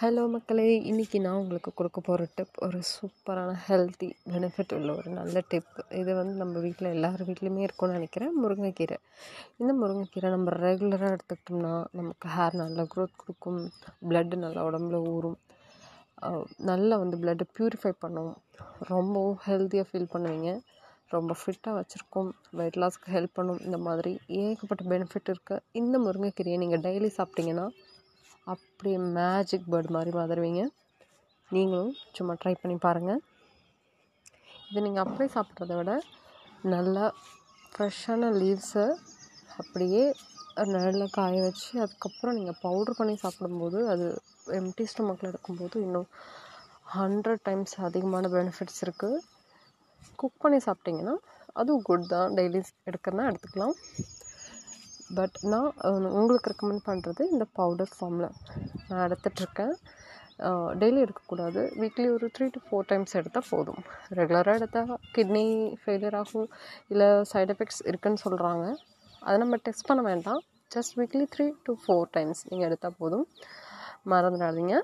Hello மக்களே இன்றைக்கி நான் உங்களுக்கு கொடுக்க போகிற டிப் ஒரு சூப்பரான ஹெல்த்தி பெனிஃபிட் உள்ள ஒரு நல்ல டிப் இது வந்து நம்ம வீட்டில் எல்லார் வீட்லேயுமே இருக்கும்னு நினைக்கிறேன். முருங்கைக்கீரை. இந்த முருங்கைக்கீரை நம்ம ரெகுலராக எடுத்துக்கிட்டோம்னா நமக்கு ஹேர் நல்லா க்ரோத் கொடுக்கும். பிளட்டு நல்லா உடம்புல ஊறும். நல்லா வந்து பிளட்டை ப்யூரிஃபை பண்ணும். ரொம்பவும் ஹெல்த்தியாக ஃபீல் பண்ணுவீங்க. ரொம்ப ஃபிட்டாக வச்சுருக்கோம். வெயிட் லாஸ்க்கு ஹெல்ப் பண்ணும். இந்த மாதிரி ஏகப்பட்ட பெனிஃபிட் இருக்குது இந்த முருங்கைக்கீரையை நீங்கள் டெய்லி சாப்பிட்டீங்கன்னா அப்படியே மேஜிக் பேர்டு மாதிரி மாறிடுவீங்க நீங்களும் சும்மா ட்ரை பண்ணி பாருங்கள் இது நீங்கள் அப்படியே சாப்பிட்றத விட நல்லா ஃப்ரெஷ்ஷான லீவ்ஸை அப்படியே நல்லா காய வச்சு அதுக்கப்புறம் நீங்கள் பவுட்ரு பண்ணி சாப்பிடும்போது அது எம்டி ஸ்டொமக்கில் இருக்கும்போது இன்னும் ஹண்ட்ரட் டைம்ஸ் அதிகமான பெனிஃபிட்ஸ் இருக்குது குக் பண்ணி சாப்பிட்டிங்கன்னா அதுவும் குட் தான். டெய்லி எடுக்கிறனா எடுத்துக்கலாம். பட் நான் உங்களுக்கு ரெக்கமெண்ட் பண்ணுறது இந்த பவுடர் ஃபார்மில் நான் எடுத்துகிட்ருக்கேன் டெய்லி எடுக்கக்கூடாது. வீக்லி ஒரு த்ரீ டு ஃபோர் டைம்ஸ் எடுத்தால் போதும். ரெகுலராக எடுத்தால் கிட்னி ஃபெயிலியர் ஆகும் இல்லை சைட் எஃபெக்ட்ஸ் இருக்குதுன்னு சொல்கிறாங்க அதை நம்ம டெஸ்ட் பண்ண வேண்டாம். Just weekly three to four times நீங்கள் எடுத்தால் போதும். மறந்துடாதீங்க.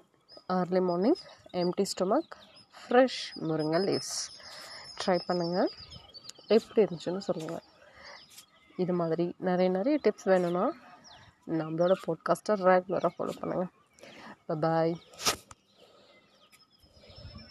Early morning empty stomach fresh முருங்கை லீவ்ஸ் ட்ரை பண்ணுங்கள் எப்படி இருந்துச்சுன்னு சொல்லுங்கள் இது மாதிரி நிறைய நிறைய டிப்ஸ் வேணும்னா நம்மளோட போட்காஸ்ட்டை ரெகுலராக ஃபாலோ பண்ணுங்கள் பாய்